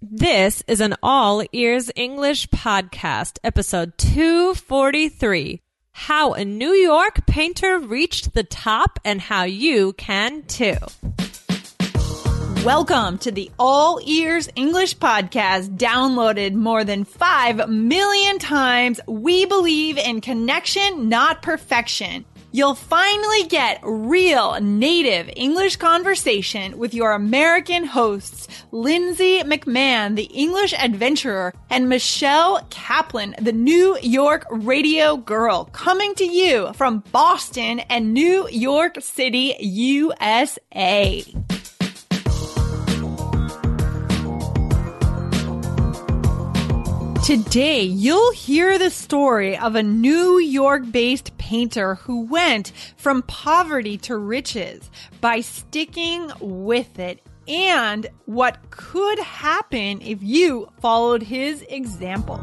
This is an all ears English podcast, episode 243 How a New York Painter Reached the Top and How You Can Too. Welcome to the All Ears English Podcast, downloaded more than 5 million times. We believe in connection, not perfection. You'll finally get real native English conversation with your American hosts, Lindsay McMahon, the English adventurer, and Michelle Kaplan, the New York radio girl, coming to you from Boston and New York City, USA. Today, you'll hear the story of a New York based painter who went from poverty to riches by sticking with it and what could happen if you followed his example.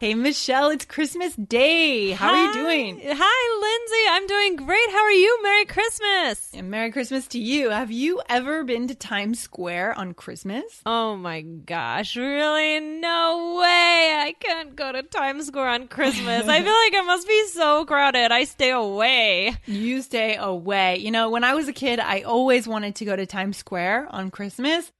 Hey, Michelle, it's Christmas Day. How are you doing? Hi, Lindsay. I'm doing great. How are you? Merry Christmas. And Merry Christmas to you. Have you ever been to Times Square on Christmas? Oh my gosh, really? No way. I can't go to Times Square on Christmas. I feel like it must be so crowded. I stay away. You stay away. You know, when I was a kid, I always wanted to go to Times Square on Christmas.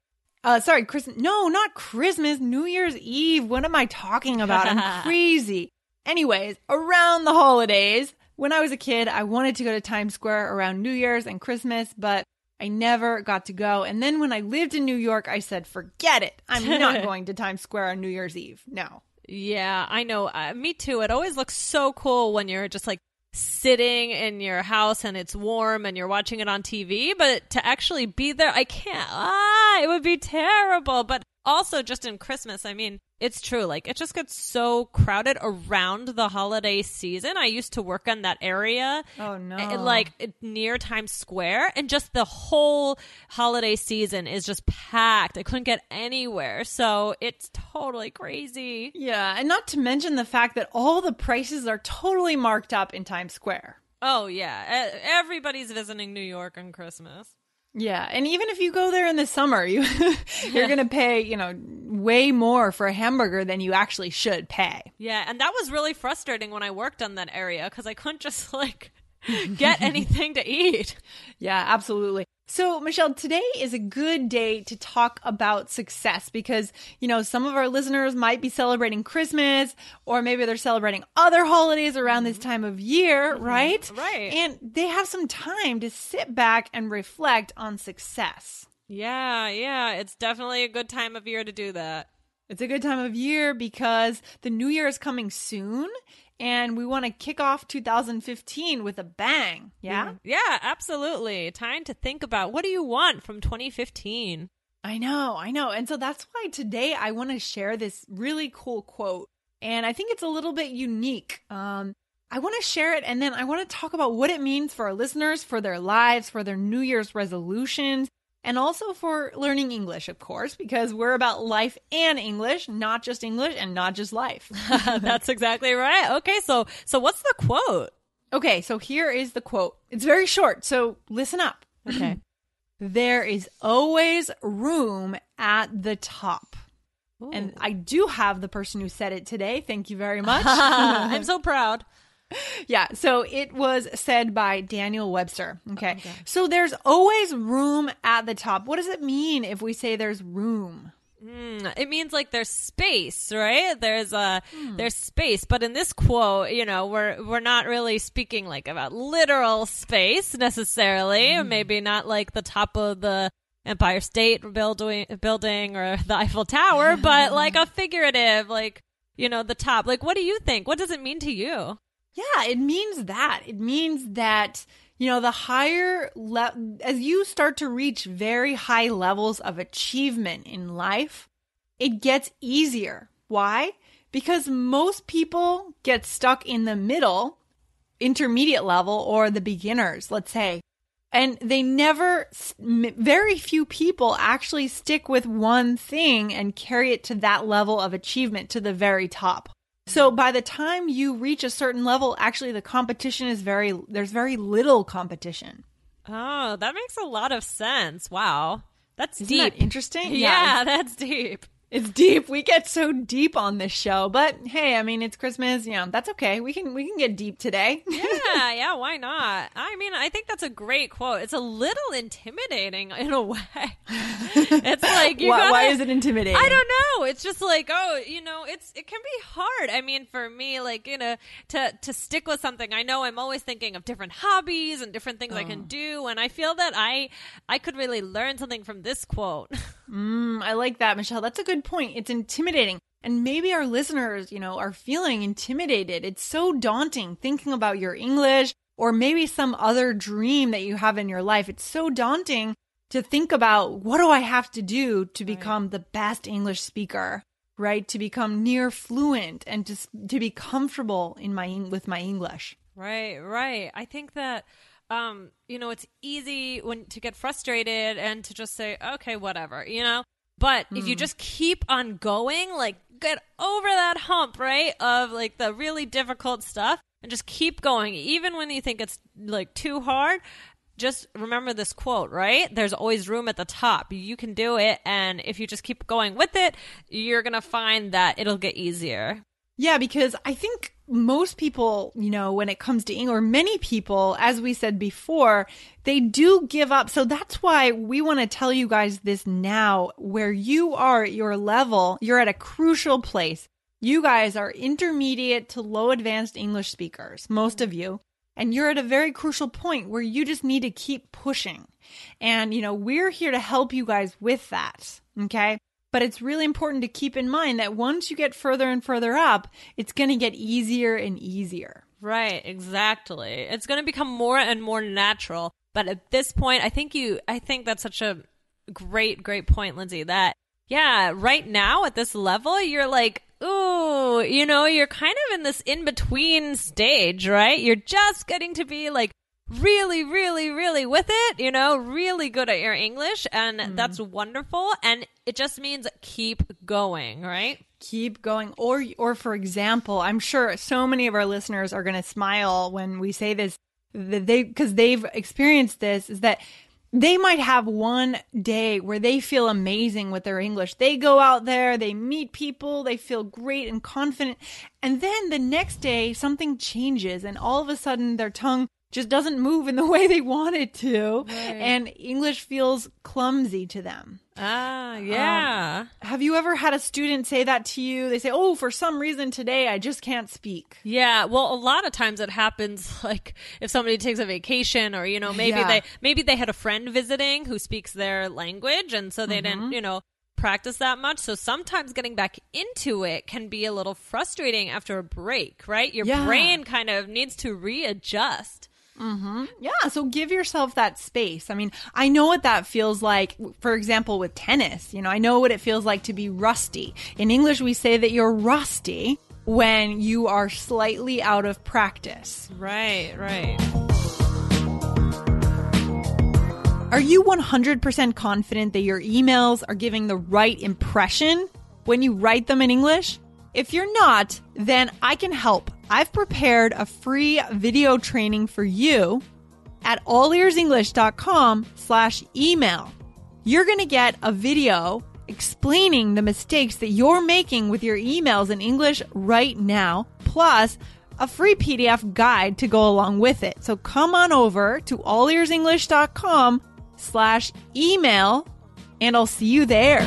Uh, sorry, Christmas. No, not Christmas. New Year's Eve. What am I talking about? I'm crazy. Anyways, around the holidays, when I was a kid, I wanted to go to Times Square around New Year's and Christmas, but I never got to go. And then when I lived in New York, I said, forget it. I'm not going to Times Square on New Year's Eve. No. Yeah, I know. Uh, me too. It always looks so cool when you're just like sitting in your house and it's warm and you're watching it on TV, but to actually be there, I can't. Ah, it would be terrible. But also, just in Christmas, I mean, it's true. Like, it just gets so crowded around the holiday season. I used to work on that area. Oh, no. eh, Like, near Times Square. And just the whole holiday season is just packed. I couldn't get anywhere. So it's totally crazy. Yeah. And not to mention the fact that all the prices are totally marked up in Times Square. Oh, yeah. Everybody's visiting New York on Christmas. Yeah, and even if you go there in the summer, you you're going to pay, you know, way more for a hamburger than you actually should pay. Yeah, and that was really frustrating when I worked on that area because I couldn't just like get anything to eat. Yeah, absolutely. So, Michelle, today is a good day to talk about success because, you know, some of our listeners might be celebrating Christmas or maybe they're celebrating other holidays around this time of year, mm-hmm. right? Right. And they have some time to sit back and reflect on success. Yeah, yeah, it's definitely a good time of year to do that. It's a good time of year because the new year is coming soon and we want to kick off 2015 with a bang. Yeah? Yeah, absolutely. Time to think about what do you want from 2015? I know, I know. And so that's why today I want to share this really cool quote. And I think it's a little bit unique. Um, I want to share it and then I want to talk about what it means for our listeners, for their lives, for their New Year's resolutions, and also for learning English, of course, because we're about life and English, not just English and not just life. That's exactly right. Okay, so so what's the quote? Okay, so here is the quote. It's very short, so listen up. Okay. There is always room at the top. And I do have the person who said it today. Thank you very much. I'm so proud. yeah, so it was said by Daniel Webster. Okay. So there's always room at the top. What does it mean if we say there's room? Mm, It means like there's space, right? There's a there's space, but in this quote, you know, we're we're not really speaking like about literal space necessarily. Maybe not like the top of the Empire State building building or the Eiffel Tower, but like a figurative, like you know, the top. Like, what do you think? What does it mean to you? Yeah, it means that. It means that you know, the higher le- as you start to reach very high levels of achievement in life, it gets easier. Why? Because most people get stuck in the middle, intermediate level or the beginners, let's say. And they never, very few people actually stick with one thing and carry it to that level of achievement to the very top. So by the time you reach a certain level, actually the competition is very, there's very little competition. Oh, that makes a lot of sense. Wow. That's Isn't deep. that interesting? yeah, that's deep. It's deep. We get so deep on this show, but hey, I mean, it's Christmas. You know, that's okay. We can we can get deep today. yeah, yeah. Why not? I mean, I think that's a great quote. It's a little intimidating in a way. it's like you why, gotta, why is it intimidating? I don't know. It's just like oh, you know, it's it can be hard. I mean, for me, like you know, to to stick with something. I know I'm always thinking of different hobbies and different things I can oh. do, and I feel that I I could really learn something from this quote. Mm, I like that, Michelle. That's a good point. It's intimidating. And maybe our listeners, you know, are feeling intimidated. It's so daunting thinking about your English or maybe some other dream that you have in your life. It's so daunting to think about what do I have to do to become the best English speaker, right? To become near fluent and to to be comfortable in my with my English. Right, right. I think that um, you know, it's easy when to get frustrated and to just say, okay, whatever, you know. But mm. if you just keep on going, like get over that hump, right, of like the really difficult stuff, and just keep going, even when you think it's like too hard. Just remember this quote, right? There's always room at the top. You can do it, and if you just keep going with it, you're gonna find that it'll get easier. Yeah, because I think most people, you know, when it comes to English, or many people, as we said before, they do give up. So that's why we want to tell you guys this now, where you are at your level, you're at a crucial place. You guys are intermediate to low advanced English speakers, most of you. And you're at a very crucial point where you just need to keep pushing. And, you know, we're here to help you guys with that. Okay. But it's really important to keep in mind that once you get further and further up, it's going to get easier and easier. Right, exactly. It's going to become more and more natural. But at this point, I think you, I think that's such a great, great point, Lindsay, that yeah, right now at this level, you're like, ooh, you know, you're kind of in this in between stage, right? You're just getting to be like really, really, really with it, you know, really good at your English. And mm. that's wonderful. And it just means keep going, right? Keep going. Or, or for example, I'm sure so many of our listeners are going to smile when we say this, that they, cause they've experienced this is that they might have one day where they feel amazing with their English. They go out there, they meet people, they feel great and confident. And then the next day, something changes and all of a sudden their tongue just doesn't move in the way they want it to. Right. And English feels clumsy to them. Ah, yeah. Um, have you ever had a student say that to you? They say, Oh, for some reason today I just can't speak. Yeah. Well, a lot of times it happens like if somebody takes a vacation or, you know, maybe yeah. they, maybe they had a friend visiting who speaks their language and so they mm-hmm. didn't, you know, practice that much. So sometimes getting back into it can be a little frustrating after a break, right? Your yeah. brain kind of needs to readjust. Mm-hmm. Yeah. So give yourself that space. I mean, I know what that feels like, for example, with tennis. You know, I know what it feels like to be rusty. In English, we say that you're rusty when you are slightly out of practice. Right, right. Are you 100% confident that your emails are giving the right impression when you write them in English? If you're not, then I can help. I've prepared a free video training for you at allearsenglish.com slash email. You're going to get a video explaining the mistakes that you're making with your emails in English right now, plus a free PDF guide to go along with it. So come on over to allearsenglish.com slash email and I'll see you there.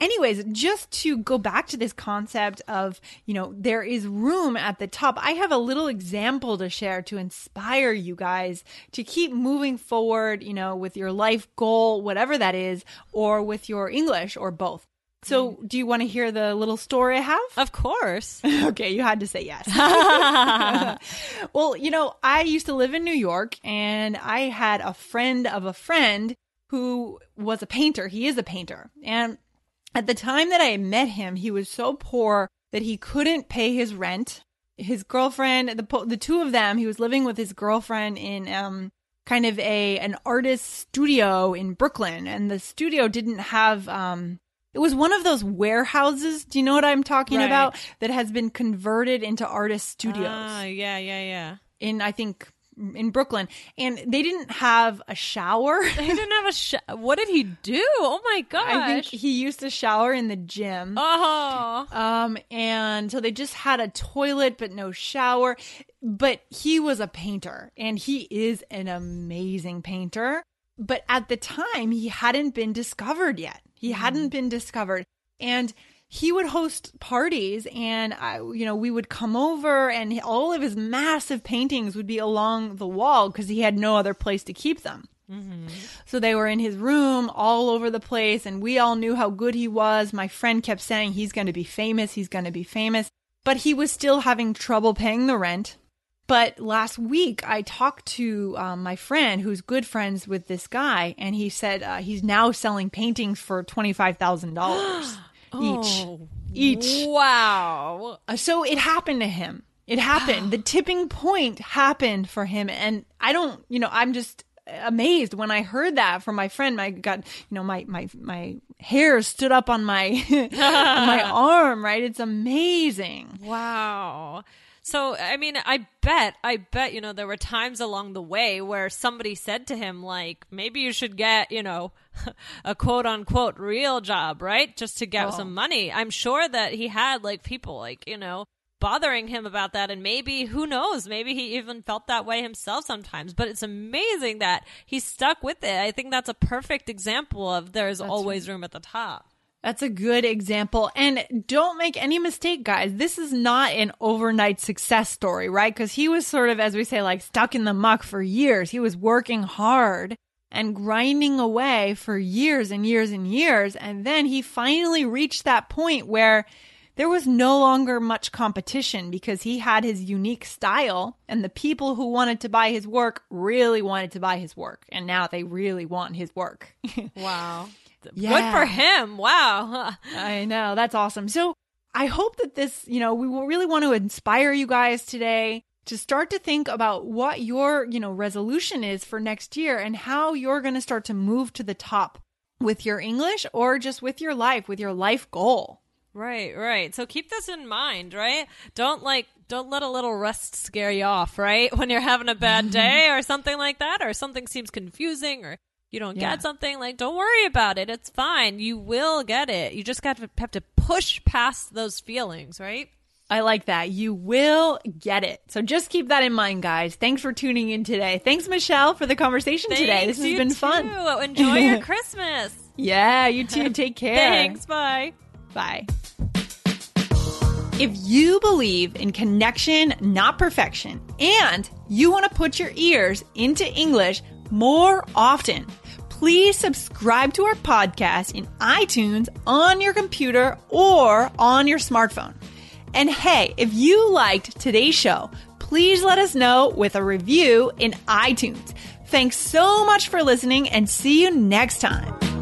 Anyways, just to go back to this concept of, you know, there is room at the top. I have a little example to share to inspire you guys to keep moving forward, you know, with your life goal, whatever that is, or with your English or both. So, mm. do you want to hear the little story I have? Of course. okay, you had to say yes. well, you know, I used to live in New York and I had a friend of a friend who was a painter. He is a painter. And at the time that I met him, he was so poor that he couldn't pay his rent. His girlfriend, the the two of them, he was living with his girlfriend in um kind of a an artist studio in Brooklyn, and the studio didn't have um it was one of those warehouses. Do you know what I'm talking Right. about? That has been converted into artist studios Ah, yeah, yeah, yeah. in I think in Brooklyn, and they didn't have a shower. They didn't have a sh- What did he do? Oh my gosh. I think he used to shower in the gym. oh. Um, and so they just had a toilet but no shower. But he was a painter and he is an amazing painter. But at the time, he hadn't been discovered yet. He hadn't been discovered. And he would host parties and I, you know, we would come over and all of his massive paintings would be along the wall because he had no other place to keep them. So they were in his room all over the place, and we all knew how good he was. My friend kept saying he's going to be famous, he's going to be famous, but he was still having trouble paying the rent. But last week, I talked to um, my friend who's good friends with this guy, and he said uh, he's now selling paintings for $25,000 each. Each. Wow. Uh, So it happened to him. It happened. the tipping point happened for him. And I don't, you know, I'm just amazed when I heard that from my friend. My God, you know, my, my, my hair stood up on my, on my arm, right? It's amazing. Wow. So, I mean, I bet, I bet, you know, there were times along the way where somebody said to him, like, maybe you should get, you know, a quote unquote real job, right? Just to get some oh. money. I'm sure that he had, like, people, like, you know, bothering him about that. And maybe, who knows, maybe he even felt that way himself sometimes. But it's amazing that he stuck with it. I think that's a perfect example of there's always room at the top. That's a good example. And don't make any mistake, guys. This is not an overnight success story, right? Because he was sort of, as we say, like stuck in the muck for years. He was working hard and grinding away for years and years and years. And then he finally reached that point where there was no longer much competition because he had his unique style and the people who wanted to buy his work really wanted to buy his work. And now they really want his work. Wow. Yeah. Good for him. Wow. I know. That's awesome. So I hope that this, you know, we will really want to inspire you guys today to start to think about what your, you know, resolution is for next year and how you're going to start to move to the top with your English or just with your life, with your life goal. Right, right. So keep this in mind, right? Don't like don't let a little rust scare you off, right? When you're having a bad day or something like that or something seems confusing or you don't Yeah. get something like don't worry about it. It's fine. You will get it. You just got to have to push past those feelings, right? I like that. You will get it. So just keep that in mind, guys. Thanks for tuning in today. Thanks, Michelle, for the conversation today. This has been too. fun. Enjoy your Christmas. Yeah, you too. Take care. Thanks. Bye. Bye. If you believe in connection, not perfection, and you want to put your ears into English more often, please subscribe to our podcast in iTunes on your computer or on your smartphone. And hey, if you liked today's show, please let us know with a review in iTunes. Thanks so much for listening and see you next time.